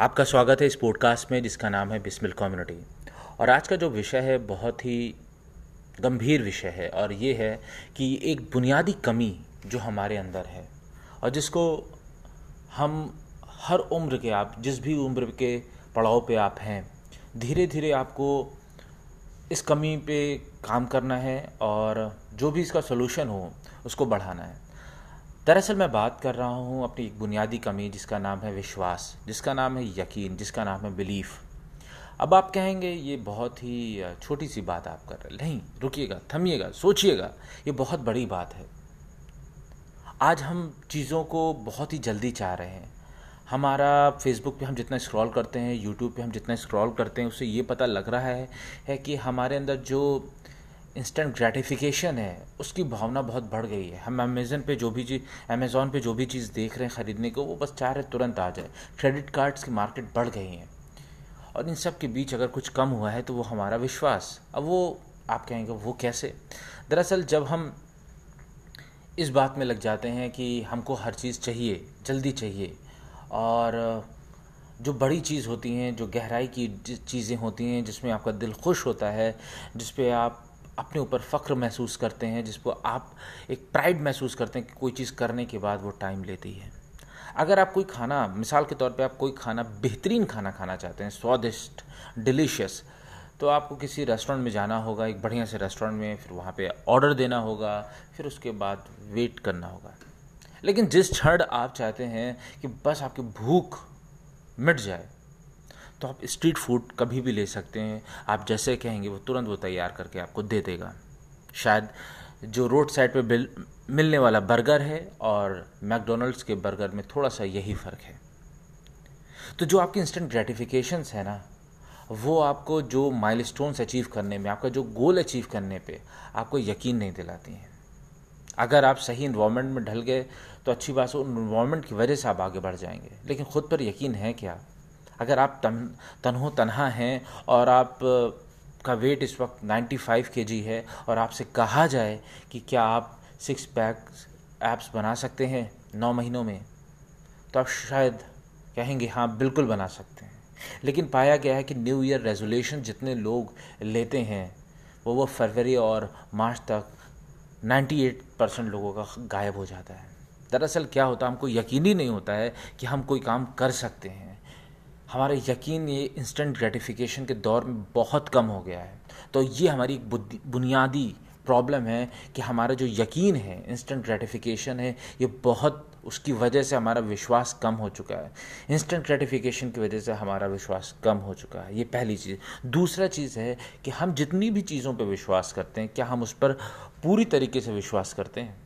आपका स्वागत है इस पॉडकास्ट में, जिसका नाम है बिस्मिल कम्युनिटी और आज का जो विषय है, बहुत ही गंभीर विषय है, और ये है कि एक बुनियादी कमी जो हमारे अंदर है, और जिसको हम हर उम्र के आप, जिस भी उम्र के पड़ाव पे आप हैं धीरे धीरे आपको इस कमी पे काम करना है, और जो भी इसका सोल्यूशन हो, उसको बढ़ाना है। दरअसल मैं बात कर रहा हूँ अपनी एक बुनियादी कमी जिसका नाम है विश्वास, जिसका नाम है यकीन, जिसका नाम है बिलीफ। अब आप कहेंगे, ये बहुत ही छोटी सी बात आप कर रहे नहीं, रुकिएगा, थमिएगा, सोचिएगा, ये बहुत बड़ी बात है। आज हम चीज़ों को बहुत ही जल्दी चाह रहे हैं। हमारा फेसबुक पे हम जितना स्क्रॉल करते हैं, यूट्यूब पे हम जितना स्क्रॉल करते हैं, उससे ये पता लग रहा है है कि हमारे अंदर जो इंस्टेंट ग्रेटिफिकेशन है, उसकी भावना बहुत बढ़ गई है। हम अमेज़न पे जो भी चीज़ अमेज़ोन पे जो भी चीज़ देख रहे हैं ख़रीदने को, वो बस चाह रहे तुरंत आ जाए। क्रेडिट कार्ड्स की मार्केट बढ़ गई है। और इन सब के बीच अगर कुछ कम हुआ है तो वो हमारा विश्वास। अब वो, आप कहेंगे, वो कैसे? दरअसल जब हम इस बात में लग जाते हैं कि हमको हर चीज़ चाहिए, जल्दी चाहिए, और जो बड़ी चीज़ होती हैं, जो गहराई की चीज़ें होती हैं, जिसमें आपका दिल खुश होता है जिस पे आप अपने ऊपर फ़ख्र महसूस करते हैं, जिसको आप एक प्राइड महसूस करते हैं कि कोई चीज़ करने के बाद वो टाइम लेती है। अगर आप कोई खाना, मिसाल के तौर पे आप कोई खाना, बेहतरीन खाना खाना चाहते हैं, स्वादिष्ट डिलीशियस तो आपको किसी रेस्टोरेंट में जाना होगा, एक बढ़िया से रेस्टोरेंट में, फिर वहाँ पे ऑर्डर देना होगा, फिर उसके बाद वेट करना होगा। लेकिन जिस क्षण आप चाहते हैं कि बस आपकी भूख मिट जाए तो आप स्ट्रीट फ़ूड कभी भी ले सकते हैं। आप जैसे कहेंगे, वो तुरंत वो तैयार करके आपको दे देगा। शायद जो रोड साइड पे मिलने वाला बर्गर है और मैकडोनल्ड्स के बर्गर में थोड़ा सा यही फ़र्क है। तो जो आपके इंस्टेंट ग्रेटिफिकेशंस है ना, वो आपको जो माइलस्टोन्स अचीव करने में, आपका जो गोल अचीव करने पे आपको यकीन नहीं दिलाती हैं। अगर आप सही इन्वामेंट में ढल गए तो अच्छी बात है, उन की वजह से आप आगे बढ़ जाएँगे। लेकिन ख़ुद पर यकीन है क्या? अगर आप तन, तनहो तनहा हैं और आप का वेट इस वक्त 95 फाइव है और आपसे कहा जाए कि क्या आप सिक्स पैक एप्स बना सकते हैं नौ महीनों में तो आप शायद कहेंगे हाँ बिल्कुल बना सकते हैं। लेकिन पाया गया है कि न्यू ईयर रेजोल्यूशन जितने लोग लेते हैं, वो वो फरवरी और मार्च तक 98 परसेंट लोगों का गायब हो जाता है। दरअसल क्या होता है, हमको यकीन ही नहीं होता है कि हम कोई काम कर सकते हैं। हमारा यकीन ये इंस्टेंट ग्रेटिफिकेशन के दौर में बहुत कम हो गया है। तो ये हमारी एक बुनियादी प्रॉब्लम है कि हमारा जो यकीन है इंस्टेंट ग्रेटिफिकेशन है, ये बहुत उसकी वजह से हमारा विश्वास कम हो चुका है। इंस्टेंट ग्रेटिफिकेशन की वजह से हमारा विश्वास कम हो चुका है। ये पहली चीज़। दूसरा चीज़ है कि हम जितनी भी चीज़ों पर विश्वास करते हैं, क्या हम उस पर पूरी तरीके से विश्वास करते हैं?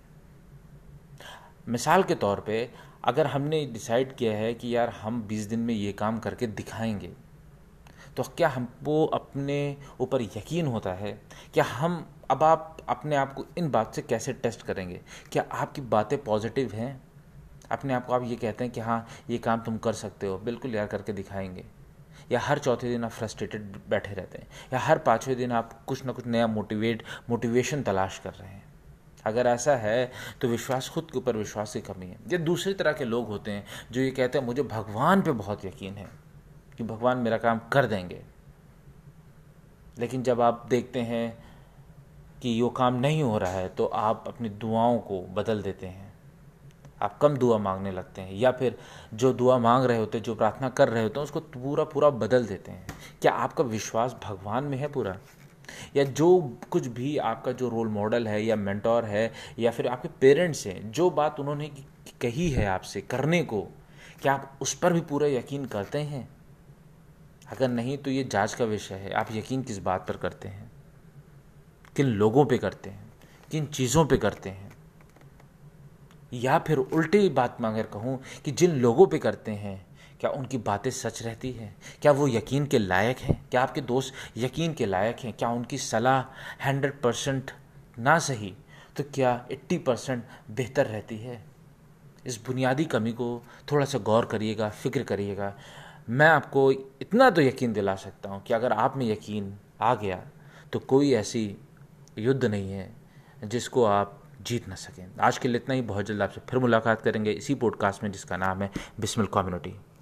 मिसाल के तौर पे अगर हमने डिसाइड किया है कि यार हम बीस दिन में ये काम करके दिखाएँगे तो क्या हमको अपने ऊपर यकीन होता है? क्या हम, अब आप अपने आप को इन बात से कैसे टेस्ट करेंगे? क्या आपकी बातें पॉजिटिव हैं? अपने आप को आप ये कहते हैं कि हाँ ये काम तुम कर सकते हो, बिल्कुल यार करके दिखाएँगे। या हर चौथे दिन आप फ्रस्ट्रेटेड बैठे रहते हैं, या हर पाँचवें दिन आप कुछ ना कुछ नया मोटिवेट मोटिवेशन तलाश कर रहे हैं। अगर ऐसा है तो विश्वास खुद के ऊपर विश्वास की कमी है। ये दूसरी तरह के लोग होते हैं जो ये कहते हैं, मुझे भगवान पे बहुत यकीन है कि भगवान मेरा काम कर देंगे। लेकिन जब आप देखते हैं कि यो काम नहीं हो रहा है तो आप अपनी दुआओं को बदल देते हैं। आप कम दुआ मांगने लगते हैं, या फिर जो दुआ मांग रहे होते हैं, जो प्रार्थना कर रहे होते हैं, उसको पूरा पूरा बदल देते हैं। क्या आपका विश्वास भगवान में है पूरा? या जो कुछ भी आपका जो रोल मॉडल है या मेंटोर है या फिर आपके पेरेंट्स हैं, जो बात उन्होंने कही है आपसे करने को, क्या आप उस पर भी पूरा यकीन करते हैं? अगर नहीं तो ये जाँच का विषय है। आप यकीन किस बात पर करते हैं? किन लोगों पे करते हैं? किन चीज़ों पे करते हैं? या फिर उल्टी बात में अगर कहूँ कि जिन लोगों पे करते हैं क्या उनकी बातें सच रहती हैं? क्या वो यकीन के लायक हैं? क्या आपके दोस्त यकीन के लायक हैं? क्या उनकी सलाह हंड्रेड परसेंट ना सही? तो क्या एट्टी परसेंट बेहतर रहती है? इस बुनियादी कमी को थोड़ा सा गौर करिएगा, फ़िक्र करिएगा। मैं आपको इतना तो यकीन दिला सकता हूँ कि अगर आप में यकीन आ गया तो कोई ऐसी युद्ध नहीं है जिसको आप जीत ना सकें। आज के लिए इतना ही। बहुत जल्द आपसे फिर मुलाकात करेंगे इसी पॉडकास्ट में जिसका नाम है बिस्मिल कम्युनिटी।